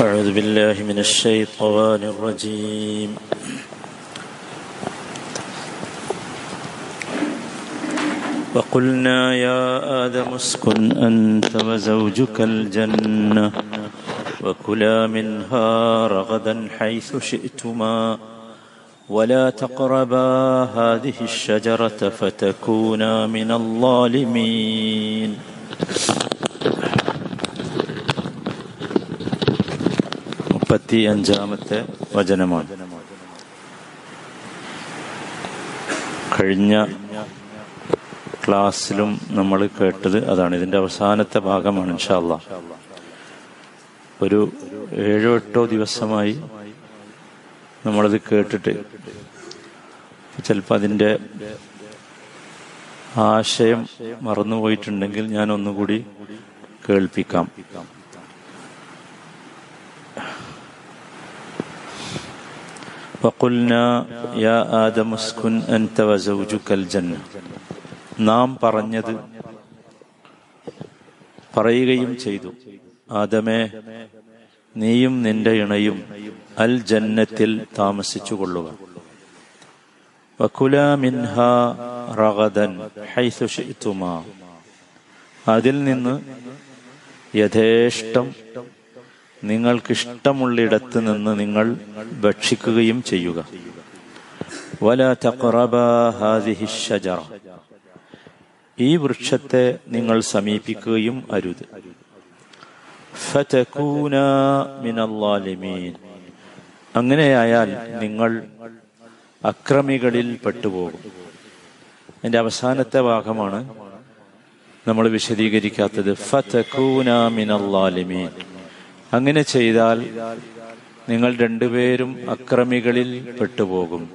أعوذ بالله من الشيطان الرجيم. وقلنا يا آدم اسكن أنت وزوجك الجنة وكلا منها رغدا حيث شئتما ولا تقربا هذه الشجرة فتكونا من الظالمين. മുപ്പത്തി അഞ്ചാമത്തെ വചനമാണ്. കഴിഞ്ഞ ക്ലാസ്സിലും നമ്മൾ കേട്ടത് അതാണ്. ഇതിന്റെ അവസാനത്തെ ഭാഗമാണ് ഇൻഷാല്ല ഒരു ഏഴോ എട്ടോ ദിവസമായി നമ്മളത് കേട്ടിട്ട്. ചിലപ്പോൾ അതിന്റെ ആശയം മറന്നുപോയിട്ടുണ്ടെങ്കിൽ ഞാൻ ഒന്നുകൂടി കേൾപ്പിക്കാം. വക്കുൽന യാ ആദമുസ്കുൻ അൻത ജന്ന നാം പറഞ്ഞത് പറയുകയും ചെയ്തു. ആദമേ നീയും നിന്റെ ഇണയും അൽ ജന്നത്തിൽ താമസിച്ചു കൊള്ളുക വക്കുല മിൻഹ റഗദൻ ഹൈസുഷിത്തുമാ അതിൽ നിന്ന് യഥേഷ്ടം നിങ്ങൾക്കിഷ്ടമുള്ളിടത്ത് നിന്ന് നിങ്ങൾ ഭക്ഷിക്കുകയും ചെയ്യുക. ഈ വൃക്ഷത്തെ നിങ്ങൾ സമീപിക്കുകയും അരുത്. അങ്ങനെയായാൽ നിങ്ങൾ അക്രമികളിൽ പെട്ടുപോകും. എന്റെ അവസാനത്തെ ഭാഗമാണ് നമ്മൾ വിശദീകരിക്കാത്തത്. ഫതകൂന മിനല്ലാലിമീൻ. അങ്ങനെ ചെയ്താൽ നിങ്ങൾ രണ്ടുപേരും അക്രമികളിൽ പെട്ടുപോകും.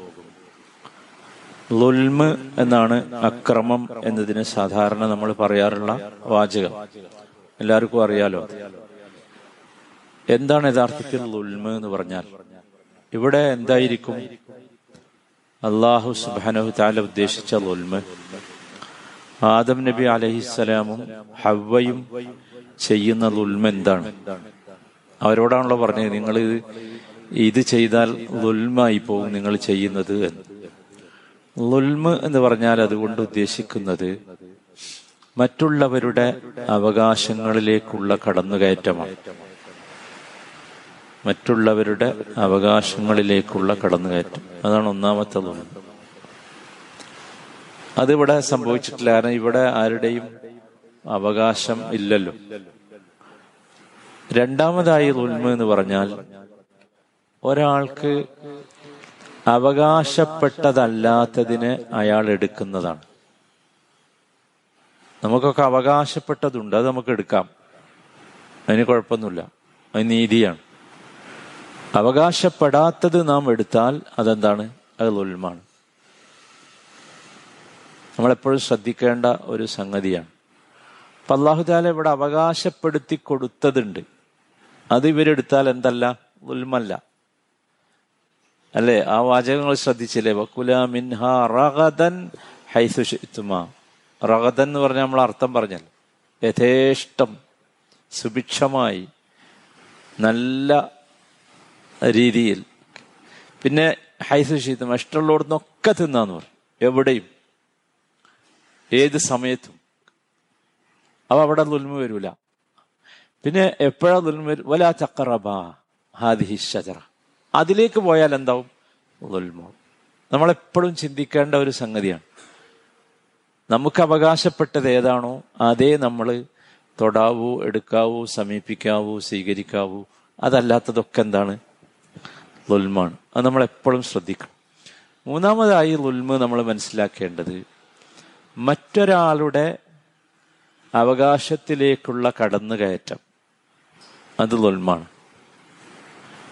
ലുൽമ് എന്നാണ് അക്രമം എന്നതിന് സാധാരണ നമ്മൾ പറയാറുള്ള വാചകം. എല്ലാവർക്കും അറിയാലോ? എന്താണ് യഥാർത്ഥത്തിൽ ലുൽമ് എന്ന് പറഞ്ഞാൽ? ഇവിടെ എന്തായിരിക്കും? അള്ളാഹു സുബാനഹു താല ഉദ്ദേശിച്ച ലുൽമ് ആദം നബി അലഹിസ്സലാമും ഹവ്വയും ചെയ്യുന്ന ലുൽമ എന്താണ്? അവരോടാണല്ലോ പറഞ്ഞത് നിങ്ങൾ ഇത് ചെയ്താൽ ലുൽമായി പോകും നിങ്ങൾ ചെയ്യുന്നത് എന്ന്. ലുൽമ് എന്ന് പറഞ്ഞാൽ അതുകൊണ്ട് ഉദ്ദേശിക്കുന്നത് മറ്റുള്ളവരുടെ അവകാശങ്ങളിലേക്കുള്ള കടന്നുകയറ്റമാണ്. മറ്റുള്ളവരുടെ അവകാശങ്ങളിലേക്കുള്ള കടന്നുകയറ്റം. അതാണ് ഒന്നാമത്തെ ലുൽമ് അതിവിടെ സംഭവിച്ചിട്ടില്ല. കാരണം ഇവിടെ ആരുടെയും അവകാശം ഇല്ലല്ലോ. രണ്ടാമതായി ഉൽമ എന്ന് പറഞ്ഞാൽ ഒരാൾക്ക് അവകാശപ്പെട്ടതല്ലാത്തതിന് അയാൾ എടുക്കുന്നതാണ്. നമുക്കൊക്കെ അവകാശപ്പെട്ടതുണ്ട് അത് നമുക്ക് എടുക്കാം. അതിന് കുഴപ്പമൊന്നുമില്ല. അത് നീതിയാണ്. അവകാശപ്പെടാത്തത് നാം എടുത്താൽ അതെന്താണ്? അത് ഉൽമാണ് നമ്മളെപ്പോഴും ശ്രദ്ധിക്കേണ്ട ഒരു സംഗതിയാണ്. അപ്പൊ അള്ളാഹുദാല ഇവിടെ അവകാശപ്പെടുത്തി കൊടുത്തതുണ്ട്. അത് ഇവരെടുത്താൽ എന്തല്ല? ഉൽമല്ല അല്ലേ? ആ വാചകങ്ങൾ ശ്രദ്ധിച്ചില്ലേ? വക്കുല മിൻഹ റഗദൻ ഹൈസുഷിത്തുമ റഗദൻ എന്ന് പറഞ്ഞാൽ നമ്മൾ അർത്ഥം പറഞ്ഞല്ലോ. യഥേഷ്ടം സുഭിക്ഷമായി നല്ല രീതിയിൽ. പിന്നെ ഹൈസുഷിത്തുമ ഇഷ്ടമുള്ളവിടുന്നൊക്കെ തിന്നാന്ന് പറയും. എവിടെയും. ഏത് സമയത്തും. അപ്പൊ അവിടെ നുൽമ വരൂല. പിന്നെ എപ്പോഴാ ദുൽമ വലാ ചക്കറബ അതിലേക്ക് പോയാൽ എന്താവും? നമ്മൾ നമ്മളെപ്പോഴും ചിന്തിക്കേണ്ട ഒരു സംഗതിയാണ്. നമുക്ക് അവകാശപ്പെട്ടത് ഏതാണോ അതേ നമ്മൾ തൊടാവൂ എടുക്കാവൂ സമീപിക്കാവൂ സ്വീകരിക്കാവൂ അതല്ലാത്തതൊക്കെ എന്താണ്? ലുൽമാണ് അത് നമ്മൾ എപ്പോഴും ശ്രദ്ധിക്കണം. മൂന്നാമതായി ലുൽമ് നമ്മൾ മനസ്സിലാക്കേണ്ടത് മറ്റൊരാളുടെ അവകാശത്തിലേക്കുള്ള കടന്നുകയറ്റം. അത് തൊൽമാണ്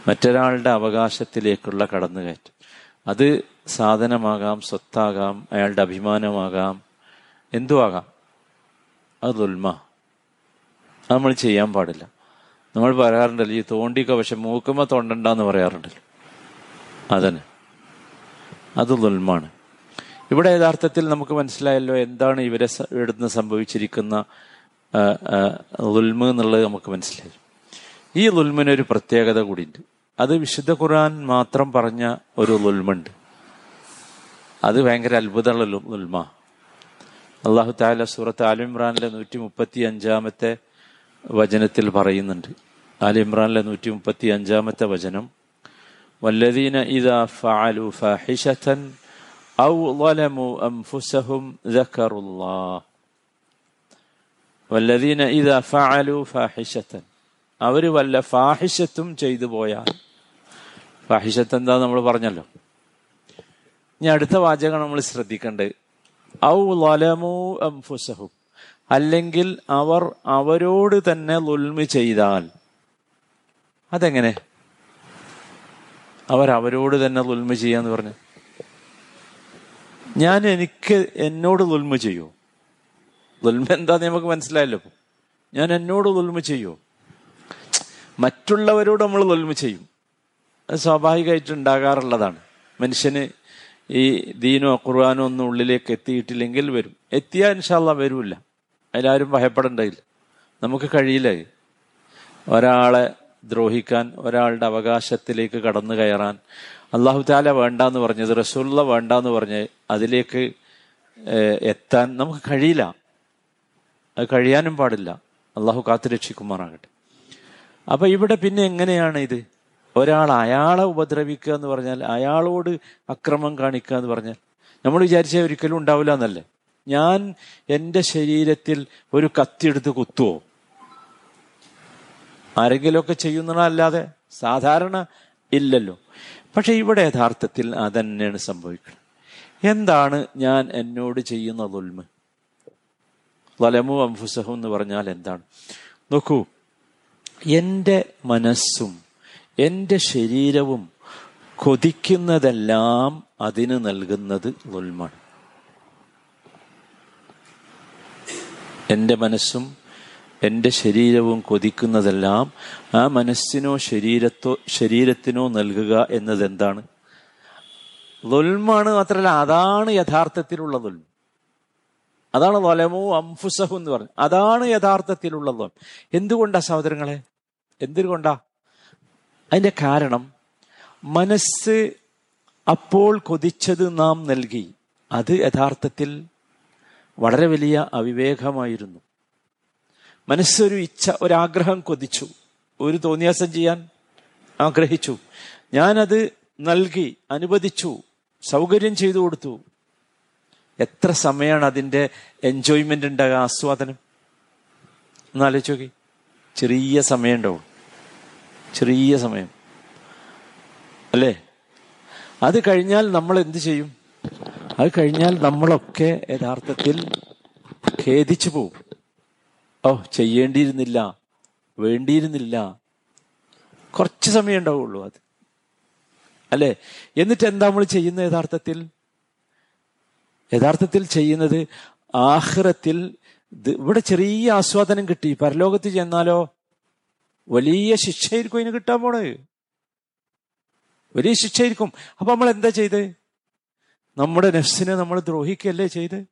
മറ്റൊരാളുടെ അവകാശത്തിലേക്കുള്ള കടന്നുകയറ്റം. അത് സാധനമാകാം സ്വത്താകാം അയാളുടെ അഭിമാനമാകാം എന്തുവാകാം? അത് ദുൽമ അത് നമ്മൾ ചെയ്യാൻ പാടില്ല. നമ്മൾ പറയാറുണ്ടല്ലോ ഈ തോണ്ടി കവശം മൂക്കുമ തോണ്ടണ്ടെന്ന് പറയാറുണ്ടല്ലോ. അതന്നെ. അത് ദുൽമാണ് ഇവിടെ യഥാർത്ഥത്തിൽ നമുക്ക് മനസ്സിലായല്ലോ എന്താണ് ഇവരെ ഇവിടുന്ന് സംഭവിച്ചിരിക്കുന്ന ഉൽമ എന്നുള്ളത് നമുക്ക് മനസ്സിലായി. ഈ ലുൽമിനൊരു പ്രത്യേകത കൂടിയുണ്ട്. അത് വിശുദ്ധ ഖുർആൻ മാത്രം പറഞ്ഞ ഒരു ലുൽമുണ്ട്. അത് ഭയങ്കര അത്ഭുതമുള്ള ലുൽമ. അള്ളാഹു താല സൂറത്ത് ആലിമ്രാനിലെ നൂറ്റി മുപ്പത്തി അഞ്ചാമത്തെ വചനത്തിൽ പറയുന്നുണ്ട്. ആലിമ്രാനിലെ നൂറ്റി മുപ്പത്തി അഞ്ചാമത്തെ വചനം വല്ലദീന ഇദാ ഫഅലു ഫാഹിഷതൻ അവർ വല്ല ഫാഹിഷത്തും ചെയ്തു പോയാൽ. ഫാഹിഷത്ത് എന്താ നമ്മൾ പറഞ്ഞല്ലോ? ഇനി അടുത്ത വാചകം നമ്മൾ ശ്രദ്ധിക്കേണ്ടത് ഔ അല്ലെങ്കിൽ അവർ അവരോട് തന്നെ ലുൽമി ചെയ്താൽ. അതെങ്ങനെ? അവർ അവരോട് തന്നെ ലുൽമ ചെയ്യാന്ന് പറഞ്ഞു. ഞാൻ എനിക്ക് എന്നോട് ലുൽമ ചെയ്യൂ. ലുൽമ എന്താന്ന് നമുക്ക് മനസ്സിലായല്ലോ. ഞാൻ എന്നോട് ലുൽമ ചെയ്യൂ. മറ്റുള്ളവരോട് നമ്മൾ തൊൽമ ചെയ്യും. അത് സ്വാഭാവികമായിട്ട് ഉണ്ടാകാറുള്ളതാണ്. മനുഷ്യന് ഈ ദീനോ ഖുർആാനോ ഒന്നും ഉള്ളിലേക്ക് എത്തിയിട്ടില്ലെങ്കിൽ വരും. എത്തിയാൽ ഇൻഷാല്ല വരൂല്ല. അതിലാരും ഭയപ്പെടേണ്ടതില്ല. നമുക്ക് കഴിയില്ല ഒരാളെ ദ്രോഹിക്കാൻ ഒരാളുടെ അവകാശത്തിലേക്ക് കടന്നു കയറാൻ അള്ളാഹു താല വേണ്ടാന്ന് പറഞ്ഞത് റസൂള്ള വേണ്ടാന്ന് പറഞ്ഞ് അതിലേക്ക് എത്താൻ നമുക്ക് കഴിയില്ല. അത് കഴിയാനും പാടില്ല. അള്ളാഹു കാത്തു രക്ഷിക്കുമാറാകട്ടെ അപ്പൊ ഇവിടെ പിന്നെ എങ്ങനെയാണ് ഇത്? ഒരാൾ അയാളെ ഉപദ്രവിക്കുക എന്ന് പറഞ്ഞാൽ അയാളോട് അക്രമം കാണിക്കുക എന്ന് പറഞ്ഞാൽ നമ്മൾ വിചാരിച്ച ഒരിക്കലും ഉണ്ടാവില്ല എന്നല്ലേ? ഞാൻ എന്റെ ശരീരത്തിൽ ഒരു കത്തിയെടുത്ത് കുത്തുവോ? ആരെങ്കിലുമൊക്കെ ചെയ്യുന്നതല്ലാതെ സാധാരണ ഇല്ലല്ലോ. പക്ഷെ ഇവിടെ യഥാർത്ഥത്തിൽ അതന്നെയാണ് സംഭവിക്കുന്നത്. എന്താണ് ഞാൻ എന്നോട് ചെയ്യുന്ന ദുൽമ? വലമു അംഫുസഹു എന്ന് പറഞ്ഞാൽ എന്താണ്? നോക്കൂ എന്റെ മനസ്സും എന്റെ ശരീരവും കൊതിക്കുന്നതെല്ലാം അതിന് നൽകുന്നത് ദുൽമാണ് എന്റെ മനസ്സും എന്റെ ശരീരവും കൊതിക്കുന്നതെല്ലാം ആ മനസ്സിനോ ശരീരത്തോ ശരീരത്തിനോ നൽകുക എന്നത് എന്താണ് ദുൽമാണ് മാത്രമല്ല അതാണ് യഥാർത്ഥത്തിലുള്ള ദുൽമ അതാണ് വലമോ അംഫുസഹു എന്ന് പറഞ്ഞു. അതാണ് യഥാർത്ഥത്തിലുള്ള ദുൽ എന്തുകൊണ്ടാ സഹോദരങ്ങളെ? എന്തുകൊണ്ടാ അതിന്റെ കാരണം മനസ്സ് അപ്പോൾ കൊതിച്ചത് നാം നൽകി. അത് യഥാർത്ഥത്തിൽ വളരെ വലിയ അവിവേകമായിരുന്നു. മനസ്സൊരു ഇച്ഛ ഒരാഗ്രഹം കൊതിച്ചു. ഒരു തോന്നിയാസം ചെയ്യാൻ ആഗ്രഹിച്ചു. ഞാനത് നൽകി അനുവദിച്ചു സൗകര്യം ചെയ്തു കൊടുത്തു. എത്ര സമയമാണ് അതിന്റെ എൻജോയ്മെന്റ് ഉണ്ടാകുക ആസ്വാദനം? ഒന്നാലോചിച്ച് നോക്കി. ചെറിയ സമയം ഉണ്ടാവും ചെറിയ സമയം. അല്ലേ? അത് കഴിഞ്ഞാൽ നമ്മൾ എന്ത് ചെയ്യും? അത് കഴിഞ്ഞാൽ നമ്മളൊക്കെ യഥാർത്ഥത്തിൽ ഖേദിച്ചു പോവും. ഓ ചെയ്യേണ്ടിയിരുന്നില്ല വേണ്ടിയിരുന്നില്ല. കുറച്ച് സമയം ഉണ്ടാവുള്ളൂ അത്. അല്ലേ? എന്നിട്ട് എന്താ നമ്മൾ ചെയ്യുന്നത് യഥാർത്ഥത്തിൽ? യഥാർത്ഥത്തിൽ ചെയ്യുന്നത് ആഹ്റത്തിൽ ഇവിടെ ചെറിയ ആസ്വാദനം കിട്ടി. പരലോകത്ത് ചെന്നാലോ വലിയ ശിക്ഷയായിരിക്കും അതിന് കിട്ടാൻ പോണത്. വലിയ ശിക്ഷയായിരിക്കും. അപ്പൊ നമ്മൾ എന്താ ചെയ്ത്? നമ്മുടെ നെഫ്സിനെ നമ്മൾ ദ്രോഹിക്കല്ലേ ചെയ്ത്?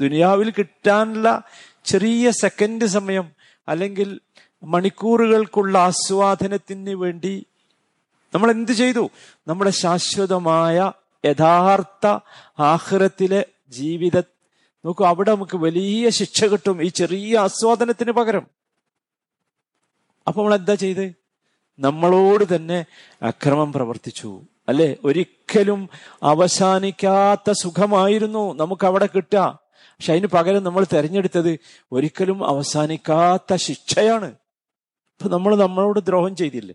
ദുനിയാവിൽ കിട്ടാനുള്ള ചെറിയ സെക്കൻഡ് സമയം അല്ലെങ്കിൽ മണിക്കൂറുകൾക്കുള്ള ആസ്വാദനത്തിന് വേണ്ടി നമ്മൾ എന്ത് ചെയ്തു? നമ്മുടെ ശാശ്വതമായ യഥാർത്ഥ ആഹ്റത്തിലെ ജീവിത നോക്കൂ അവിടെ നമുക്ക് വലിയ ശിക്ഷ കിട്ടും ഈ ചെറിയ ആസ്വാദനത്തിന് പകരം. അപ്പൊ നമ്മൾ എന്താ ചെയ്ത്? നമ്മളോട് തന്നെ അക്രമം പ്രവർത്തിച്ചു. അല്ലെ? ഒരിക്കലും അവസാനിക്കാത്ത സുഖമായിരുന്നു നമുക്ക് അവിടെ കിട്ടുക. പക്ഷെ അതിന് പകരം നമ്മൾ തെരഞ്ഞെടുത്തത് ഒരിക്കലും അവസാനിക്കാത്ത ശിക്ഷയാണ്. ഇപ്പൊ നമ്മൾ നമ്മളോട് ദ്രോഹം ചെയ്തില്ലേ?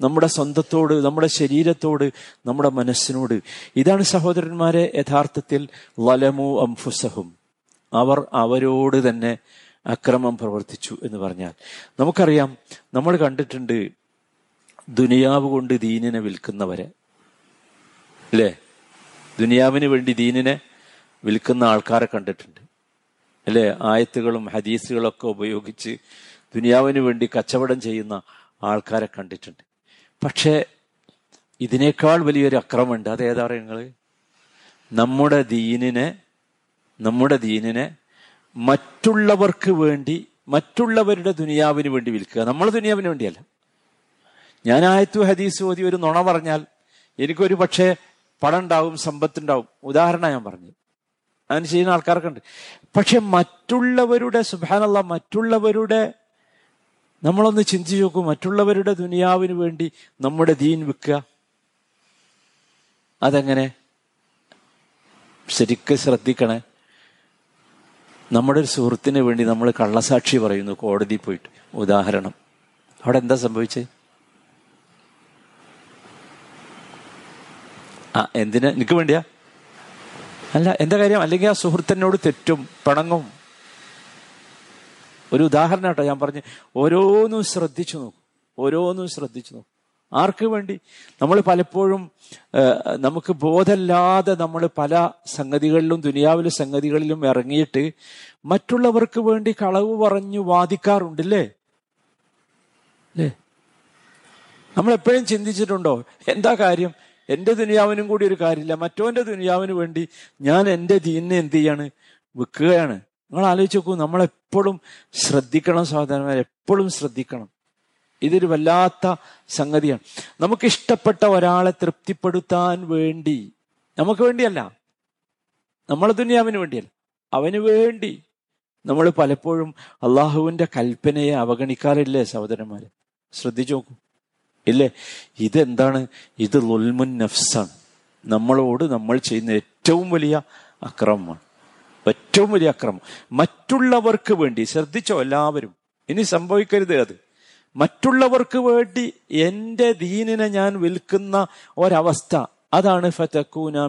നമ്മുടെ സ്വന്തത്തോട് നമ്മുടെ ശരീരത്തോട് നമ്മുടെ മനസ്സിനോട്. ഇതാണ് സഹോദരന്മാരെ യഥാർത്ഥത്തിൽ വലമു അംഫുസഹും. അവർ അവരോട് തന്നെ അക്രമം പ്രവർത്തിച്ചു എന്ന് പറഞ്ഞാൽ. നമുക്കറിയാം നമ്മൾ കണ്ടിട്ടുണ്ട് ദുനിയാവ് കൊണ്ട് ദീനിനെ വിൽക്കുന്നവരെ. അല്ലേ? ദുനിയാവിന് വേണ്ടി ദീനിനെ വിൽക്കുന്ന ആൾക്കാരെ കണ്ടിട്ടുണ്ട്. അല്ലേ? ആയത്തുകളും ഹദീസുകളൊക്കെ ഉപയോഗിച്ച് ദുനിയാവിന് വേണ്ടി കച്ചവടം ചെയ്യുന്ന ആൾക്കാരെ കണ്ടിട്ടുണ്ട്. പക്ഷേ ഇതിനേക്കാൾ വലിയൊരു അക്രമമുണ്ട്. ഏതാ നിങ്ങൾ നമ്മുടെ ദീനിനെ നമ്മുടെ ദീനിനെ മറ്റുള്ളവർക്ക് വേണ്ടി മറ്റുള്ളവരുടെ ദുനിയാവിന് വേണ്ടി വിൽക്കുക. നമ്മൾ ദുനിയാവിന് വേണ്ടിയല്ല. ഞാൻ ആയത്തു ഹദീസ് ഓതി ഒരു നുണ പറഞ്ഞാൽ എനിക്കൊരു പക്ഷേ പണം ഉണ്ടാവും സമ്പത്തുണ്ടാവും ഉദാഹരണം ഞാൻ പറഞ്ഞു അങ്ങനെ ചെയ്യുന്ന ആൾക്കാർക്കുണ്ട് പക്ഷെ മറ്റുള്ളവരുടെ സുബാനല്ല മറ്റുള്ളവരുടെ നമ്മളൊന്ന് ചിന്തിച്ചു നോക്കും മറ്റുള്ളവരുടെ ദുനിയാവിന് വേണ്ടി നമ്മുടെ ദീൻ വിൽക്കുക. അതെങ്ങനെ? ശരിക്ക് ശ്രദ്ധിക്കണേ. നമ്മുടെ ഒരു സുഹൃത്തിന് വേണ്ടി നമ്മൾ കള്ളസാക്ഷി പറയുന്നു കോടതി പോയിട്ട്. ഉദാഹരണം. അവിടെ എന്താ സംഭവിച്ചത് ആ എന്തിനാ? എനിക്ക് വേണ്ടിയാ? അല്ല എന്താ കാര്യം? അല്ലെങ്കിൽ ആ സുഹൃത്തിനോട് തെറ്റും പിണങ്ങും. ഒരു ഉദാഹരണം കേട്ടോ ഞാൻ പറഞ്ഞു ഓരോന്നും ശ്രദ്ധിച്ചു നോക്കും ഓരോന്നും ശ്രദ്ധിച്ചു നോക്കും. ആർക്ക് വേണ്ടി? നമ്മൾ പലപ്പോഴും നമുക്ക് ബോധമില്ലാതെ നമ്മൾ പല സംഗതികളിലും ദുനിയാവിലെ സംഗതികളിലും ഇറങ്ങിയിട്ട് മറ്റുള്ളവർക്ക് വേണ്ടി കളവ് പറഞ്ഞു വാദിക്കാറുണ്ടല്ലേ? അല്ലേ നമ്മൾ എപ്പോഴും ചിന്തിച്ചിട്ടുണ്ടോ എന്താ കാര്യം? എന്റെ ദുനിയാവിനും കൂടി ഒരു കാര്യമില്ല. മറ്റോന്റെ ദുനിയാവിന് വേണ്ടി ഞാൻ എന്റെ ദീനിനെ എന്ത് ചെയ്യാണ്? വിൽക്കുകയാണ്. നിങ്ങൾ ആലോചിച്ച് നോക്കൂ നമ്മളെപ്പോഴും ശ്രദ്ധിക്കണം സഹോദരന്മാർ എപ്പോഴും ശ്രദ്ധിക്കണം. ഇതൊരു വല്ലാത്ത സംഗതിയാണ്. നമുക്ക് ഇഷ്ടപ്പെട്ട ഒരാളെ തൃപ്തിപ്പെടുത്താൻ വേണ്ടി നമുക്ക് വേണ്ടിയല്ല. നമ്മളെ ദുനിയാവിന് വേണ്ടിയല്ല. അവന് വേണ്ടി. നമ്മൾ പലപ്പോഴും അള്ളാഹുവിന്റെ കൽപ്പനയെ അവഗണിക്കാറില്ലേ സഹോദരന്മാരെ? ശ്രദ്ധിച്ചു നോക്കൂ. ഇല്ലേ? ഇതെന്താണ്? ഇത് ലുൽമുൻ നഫ്സാണ്. നമ്മളോട് നമ്മൾ ചെയ്യുന്ന ഏറ്റവും വലിയ അക്രമമാണ്. ഏറ്റവും വലിയ അക്രമം. മറ്റുള്ളവർക്ക് വേണ്ടി ശ്രദ്ധിച്ചോ എല്ലാവരും. ഇനി സംഭവിക്കരുത് അത്. മറ്റുള്ളവർക്ക് വേണ്ടി എന്റെ ദീനിനെ ഞാൻ വിൽക്കുന്ന ഒരവസ്ഥ അതാണ് ഫതക്കൂന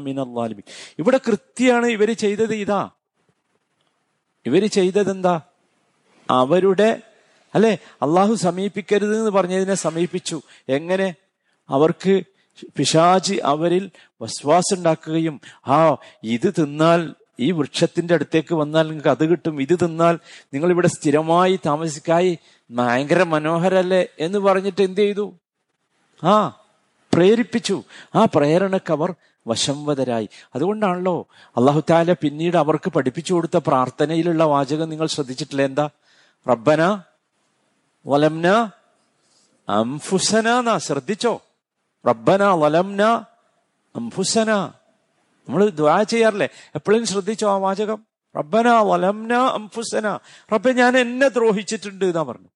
ഇവിടെ കൃത്യമാണ് ഇവർ ചെയ്തത് ഇതാ. ഇവർ ചെയ്തത് എന്താ? അവരുടെ അല്ലെ? അള്ളാഹു സമീപിക്കരുത് എന്ന് പറഞ്ഞതിനെ സമീപിച്ചു. എങ്ങനെ? അവർക്ക് പിശാജി അവരിൽ വസ്വാസുണ്ടാക്കുകയും ആ ഇത് തിന്നാൽ ഈ വൃക്ഷത്തിന്റെ അടുത്തേക്ക് വന്നാൽ നിങ്ങൾക്ക് അത് കിട്ടും ഇത് തിന്നാൽ നിങ്ങൾ ഇവിടെ സ്ഥിരമായി താമസിക്കായി ഭയങ്കര മനോഹരല്ലേ എന്ന് പറഞ്ഞിട്ട് എന്ത് ചെയ്തു? ആ പ്രേരിപ്പിച്ചു. ആ പ്രേരണക്ക് അവർ വശംവതരായി. അതുകൊണ്ടാണല്ലോ അള്ളാഹു താല പിന്നീട് അവർക്ക് പഠിപ്പിച്ചു കൊടുത്ത പ്രാർത്ഥനയിലുള്ള വാചകം നിങ്ങൾ ശ്രദ്ധിച്ചിട്ടില്ല? എന്താ? റബ്ബന വലംന അംഫുസന ശ്രദ്ധിച്ചോ? റബ്ബന വലംന അംഫുസന നമ്മൾ ദ്വാ ചെയ്യാറില്ലേ? എപ്പോഴും ശ്രദ്ധിച്ചോ ആ വാചകം? റബ്ബന വലംന അംഫുസന. റബ്ബെ ഞാൻ എന്നെ ദ്രോഹിച്ചിട്ടുണ്ട് എന്നാ പറഞ്ഞു.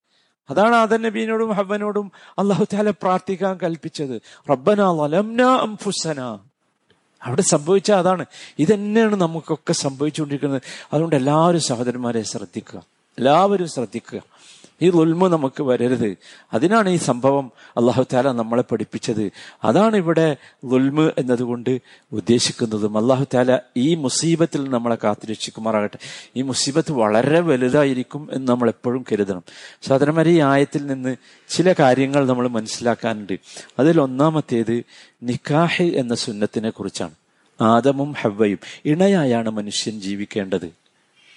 അതാണ് ആദൻ നബീനോടും ഹബ്ബനോടും അള്ളാഹു താല പ്രാർത്ഥിക്കാൻ കൽപ്പിച്ചത്. റബ്ബന വലംന അംഫുസന. അവിടെ സംഭവിച്ച അതാണ്. ഇതന്നെയാണ് നമുക്കൊക്കെ സംഭവിച്ചുകൊണ്ടിരിക്കുന്നത്. അതുകൊണ്ട് എല്ലാവരും സഹോദരന്മാരെ ശ്രദ്ധിക്കുക. എല്ലാവരും ശ്രദ്ധിക്കുക. ഈ ദുൽമ നമുക്ക് വരരുത്. അതിനാണ് ഈ സംഭവം അള്ളാഹു താല നമ്മളെ പഠിപ്പിച്ചത്. അതാണ് ഇവിടെ ലുൽമ് എന്നതുകൊണ്ട് ഉദ്ദേശിക്കുന്നതും. അള്ളാഹു താല ഈ മുസീബത്തിൽ നമ്മളെ കാത്തുരക്ഷിക്കുമാറാകട്ടെ ഈ മുസീബത്ത് വളരെ വലുതായിരിക്കും എന്ന് നമ്മൾ എപ്പോഴും കരുതണം. സാധാരണമാര് ഈ ആയത്തിൽ നിന്ന് ചില കാര്യങ്ങൾ നമ്മൾ മനസ്സിലാക്കാനുണ്ട്. അതിൽ ഒന്നാമത്തേത് നിക്കാഹ് എന്ന സുന്നത്തിനെ കുറിച്ചാണ്. ആദമും ഹവ്വയും ഇണയായാണ് മനുഷ്യൻ ജീവിക്കേണ്ടത്.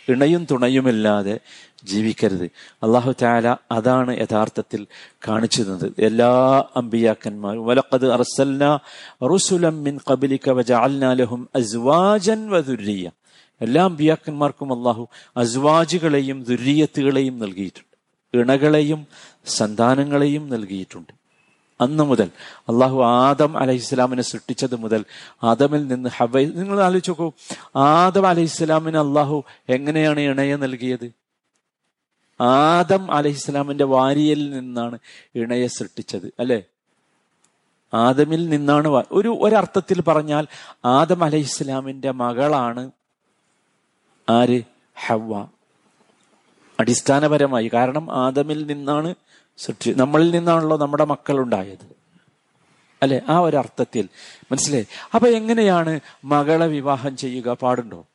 ഇണയും തുണയുമില്ലാതെ ജീവിക്കരുത്. അള്ളാഹു താല അതാണ് യഥാർത്ഥത്തിൽ കാണിച്ചു തന്നത്. എല്ലാ അമ്പിയാക്കന്മാരും മിൻ അസ്വാജൻ എല്ലാ അമ്പിയാക്കന്മാർക്കും അള്ളാഹു അസ്വാജുകളെയും ദുര്യത്തുകളെയും നൽകിയിട്ടുണ്ട്. ഇണകളെയും സന്താനങ്ങളെയും നൽകിയിട്ടുണ്ട്. അന്ന് മുതൽ. അള്ളാഹു ആദം അലഹിസ്ലാമിനെ സൃഷ്ടിച്ചത് മുതൽ. ആദമിൽ നിന്ന് ഹവ നിങ്ങൾ ആലോചിച്ച് നോക്കൂ. ആദം അലഹിസ്ലാമിന് അള്ളാഹു എങ്ങനെയാണ് ഇണയെ നൽകിയത്? ആദം അലഹിസ്ലാമിന്റെ വാരിയിൽ നിന്നാണ് ഇണയെ സൃഷ്ടിച്ചത് അല്ലെ? ആദമിൽ നിന്നാണ് ഒരു ഒരർത്ഥത്തിൽ പറഞ്ഞാൽ ആദം അലഹിസ്ലാമിന്റെ മകളാണ് ആര്? ഹവ അടിസ്ഥാനപരമായി. കാരണം ആദമിൽ നിന്നാണ് സൃഷ്ടി നമ്മളിൽ നിന്നാണല്ലോ നമ്മുടെ മക്കൾ ഉണ്ടായത് അല്ലെ? ആ ഒരു അർത്ഥത്തിൽ. മനസ്സിലായി? അപ്പൊ എങ്ങനെയാണ് മകളെ വിവാഹം ചെയ്യുക? പാടുണ്ടോ?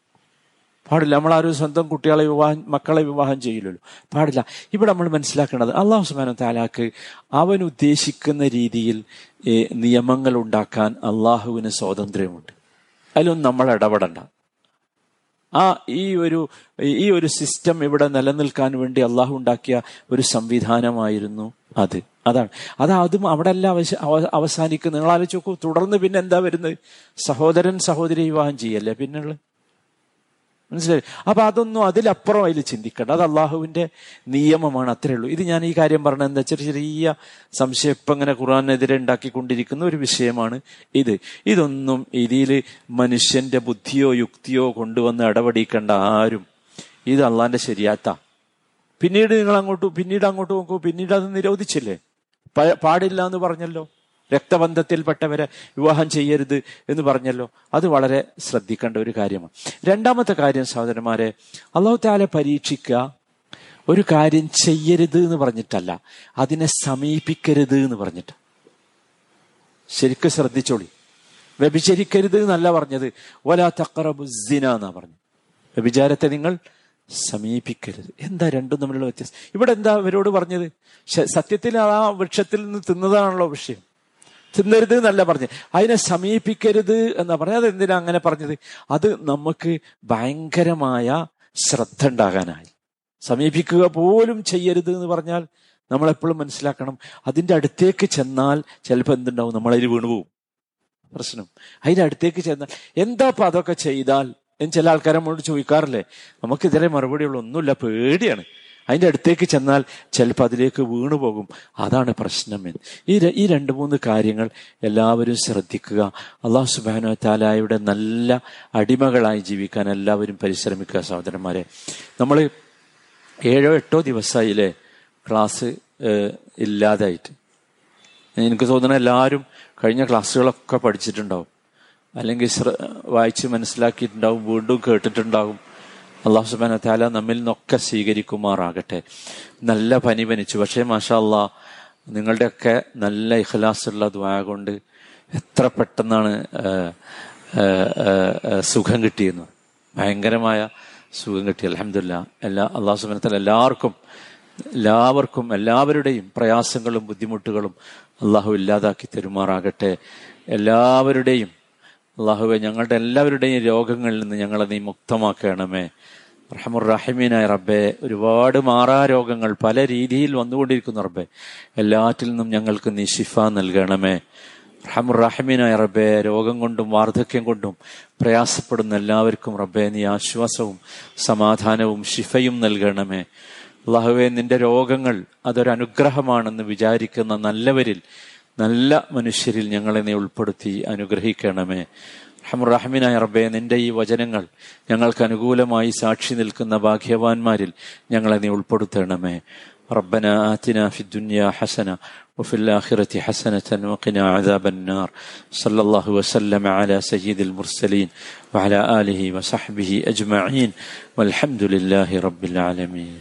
പാടില്ല. നമ്മൾ ആരും സ്വന്തം കുട്ടികളെ വിവാഹം മക്കളെ വിവാഹം ചെയ്യില്ലല്ലോ. പാടില്ല. ഇവിടെ നമ്മൾ മനസ്സിലാക്കേണ്ടത് അള്ളാഹു സുബാന താലാക്ക് അവൻ ഉദ്ദേശിക്കുന്ന രീതിയിൽ നിയമങ്ങൾ ഉണ്ടാക്കാൻ അള്ളാഹുവിന് സ്വാതന്ത്ര്യമുണ്ട്. അതിലൊന്നും നമ്മൾ ഇടപെടണ്ട. ആ ഈ ഒരു ഈ ഒരു സിസ്റ്റം ഇവിടെ നിലനിൽക്കാൻ വേണ്ടി അള്ളാഹു ഉണ്ടാക്കിയ ഒരു സംവിധാനമായിരുന്നു അത്. അതാണ്. അത് അതും അവിടെ എല്ലാം അവസാനിക്കും നിങ്ങൾ ആലോചിച്ച് നോക്കൂ തുടർന്ന് പിന്നെ എന്താ വരുന്നത്? സഹോദരൻ സഹോദരി വിവാഹം ചെയ്യല്ലേ മനസ്സിലായി? അപ്പൊ അതൊന്നും അതിലപ്പുറം അതിൽ ചിന്തിക്കേണ്ട. അത് അള്ളാഹുവിന്റെ നിയമമാണ് അത്രേ ഉള്ളൂ. ഇത് ഞാൻ ഈ കാര്യം പറഞ്ഞത് എന്താ ചെറിയ ചെറിയ സംശയം ഇപ്പം ഇങ്ങനെ ഖുറാനെതിരെ ഉണ്ടാക്കിക്കൊണ്ടിരിക്കുന്ന ഒരു വിഷയമാണ് ഇത്. ഇതൊന്നും ഇതിൽ മനുഷ്യന്റെ ബുദ്ധിയോ യുക്തിയോ കൊണ്ടുവന്ന് ഇടപെടിക്കേണ്ട ആരും. ഇത് അള്ളാന്റെ ശരിയാത്ത. പിന്നീട് നിങ്ങൾ അങ്ങോട്ട് പിന്നീട് അങ്ങോട്ട് നോക്കൂ പിന്നീട് അത് നിരോധിച്ചില്ലേ? പാടില്ല എന്ന് പറഞ്ഞല്ലോ. രക്തബന്ധത്തിൽപ്പെട്ടവരെ വിവാഹം ചെയ്യരുത് എന്ന് പറഞ്ഞല്ലോ. അത് വളരെ ശ്രദ്ധിക്കേണ്ട ഒരു കാര്യമാണ്. രണ്ടാമത്തെ കാര്യം സഹോദരന്മാരെ അള്ളാഹു താലെ പരീക്ഷിക്കുക ഒരു കാര്യം ചെയ്യരുത് എന്ന് പറഞ്ഞിട്ടല്ല അതിനെ സമീപിക്കരുത് എന്ന് പറഞ്ഞിട്ട്. ശരിക്കും ശ്രദ്ധിച്ചോളി. വ്യഭിചരിക്കരുത് എന്നല്ല പറഞ്ഞത്. വലാ തക്കറബു സിന എന്നാ പറഞ്ഞു വ്യഭിചാരത്തെ നിങ്ങൾ സമീപിക്കരുത്. എന്താ രണ്ടും തമ്മിലുള്ള വ്യത്യാസം? ഇവിടെ എന്താ ഇവരോട് പറഞ്ഞത്? സത്യത്തിൽ ആ വൃക്ഷത്തിൽ നിന്ന് തിന്നതാണല്ലോ വിഷയം. തിന്നരുത് എന്നല്ല പറഞ്ഞത് അതിനെ സമീപിക്കരുത് എന്നാ പറഞ്ഞത് എന്തിനാ അങ്ങനെ പറഞ്ഞത്? അത് നമുക്ക് ഭയങ്കരമായ ശ്രദ്ധ ഉണ്ടാകാനായി. സമീപിക്കുക പോലും ചെയ്യരുത് എന്ന് പറഞ്ഞാൽ നമ്മൾ എപ്പോഴും മനസ്സിലാക്കണം. അതിന്റെ അടുത്തേക്ക് ചെന്നാൽ ചിലപ്പോൾ എന്തുണ്ടാവും? നമ്മളതിൽ വീണുപോകും പ്രശ്നം. അതിന്റെ അടുത്തേക്ക് ചെന്നാൽ എന്താ ഇപ്പൊ അതൊക്കെ ചെയ്താൽ? എന്ന് ചില ആൾക്കാരെ നമ്മളോട് ചോദിക്കാറില്ലേ? നമുക്കിതിലെ മറുപടിയുള്ള ഒന്നുമില്ല. പേടിയാണ്. അതിന്റെ അടുത്തേക്ക് ചെന്നാൽ ചിലപ്പോൾ അതിലേക്ക് വീണു പോകും. അതാണ് പ്രശ്നം ഈ ഈ രണ്ട് മൂന്ന് കാര്യങ്ങൾ എല്ലാവരും ശ്രദ്ധിക്കുക. അള്ളാഹു സുബാന താലായുടെ നല്ല അടിമകളായി ജീവിക്കാൻ എല്ലാവരും പരിശ്രമിക്കുക സഹോദരന്മാരെ. നമ്മൾ ഏഴോ എട്ടോ ദിവസമായില്ലേ ക്ലാസ് ഇല്ലാതായിട്ട്. എനിക്ക് തോന്നുന്ന എല്ലാവരും കഴിഞ്ഞ ക്ലാസ്സുകളൊക്കെ പഠിച്ചിട്ടുണ്ടാവും. അല്ലെങ്കിൽ വായിച്ച് മനസ്സിലാക്കിയിട്ടുണ്ടാവും വീണ്ടും കേട്ടിട്ടുണ്ടാവും. അള്ളാഹു സുബാന താല നമ്മിൽ നിന്നൊക്കെ സ്വീകരിക്കുമാറാകട്ടെ. നല്ല പനി പനിച്ചു. പക്ഷേ മാഷാ അള്ളാ നിങ്ങളുടെയൊക്കെ നല്ല ഇഖലാസുള്ള ദ്വായ കൊണ്ട് എത്ര പെട്ടെന്നാണ് സുഖം കിട്ടിയെന്ന്. ഭയങ്കരമായ സുഖം കിട്ടി. അലഹമില്ല എല്ലാ അള്ളാഹു സുബാന താല എല്ലാവർക്കും എല്ലാവർക്കും എല്ലാവരുടെയും പ്രയാസങ്ങളും ബുദ്ധിമുട്ടുകളും അള്ളാഹു ഇല്ലാതാക്കി തരുമാറാകട്ടെ. എല്ലാവരുടെയും അള്ളാഹുവെ ഞങ്ങളുടെ എല്ലാവരുടെയും രോഗങ്ങളിൽ നിന്ന് ഞങ്ങളെ നീ മുക്തമാക്കണമേ. റഹമുറഹിമീനായ റബ്ബെ ഒരുപാട് മാറാ രോഗങ്ങൾ പല രീതിയിൽ വന്നുകൊണ്ടിരിക്കുന്നു റബ്ബെ. എല്ലാറ്റിൽ നിന്നും ഞങ്ങൾക്ക് നീ ശിഫ നൽകണമേ. റഹമുറഹിമീനായ റബ്ബെ രോഗം കൊണ്ടും വാർദ്ധക്യം കൊണ്ടും പ്രയാസപ്പെടുന്ന എല്ലാവർക്കും റബ്ബെ നീ ആശ്വാസവും സമാധാനവും ശിഫയും നൽകണമേ. അള്ളാഹുവെ നിന്റെ രോഗങ്ങൾ അതൊരനുഗ്രഹമാണെന്ന് വിചാരിക്കുന്ന നല്ലവരിൽ നല്ല മനുഷ്യരിൽ ഞങ്ങളെ നീ ഉൾപ്പെടുത്തി അനുഗ്രഹിക്കണമേ റഹമുറഹമിനായ റബ്ബെ നിന്റെ ഈ വചനങ്ങൾ ഞങ്ങൾക്ക് അനുകൂലമായി സാക്ഷി നിൽക്കുന്ന ഭാഗ്യവാന്മാരിൽ ഞങ്ങളെ നീ ഉൾപ്പെടുത്തണമേ ربنا آتنا في الدنيا حسنة وفي الآخرة حسنة وقنا عذاب النار صلى الله وسلم على سيد المرسلين وعلى آله وصحبه أجمعين والحمد لله رب العالمين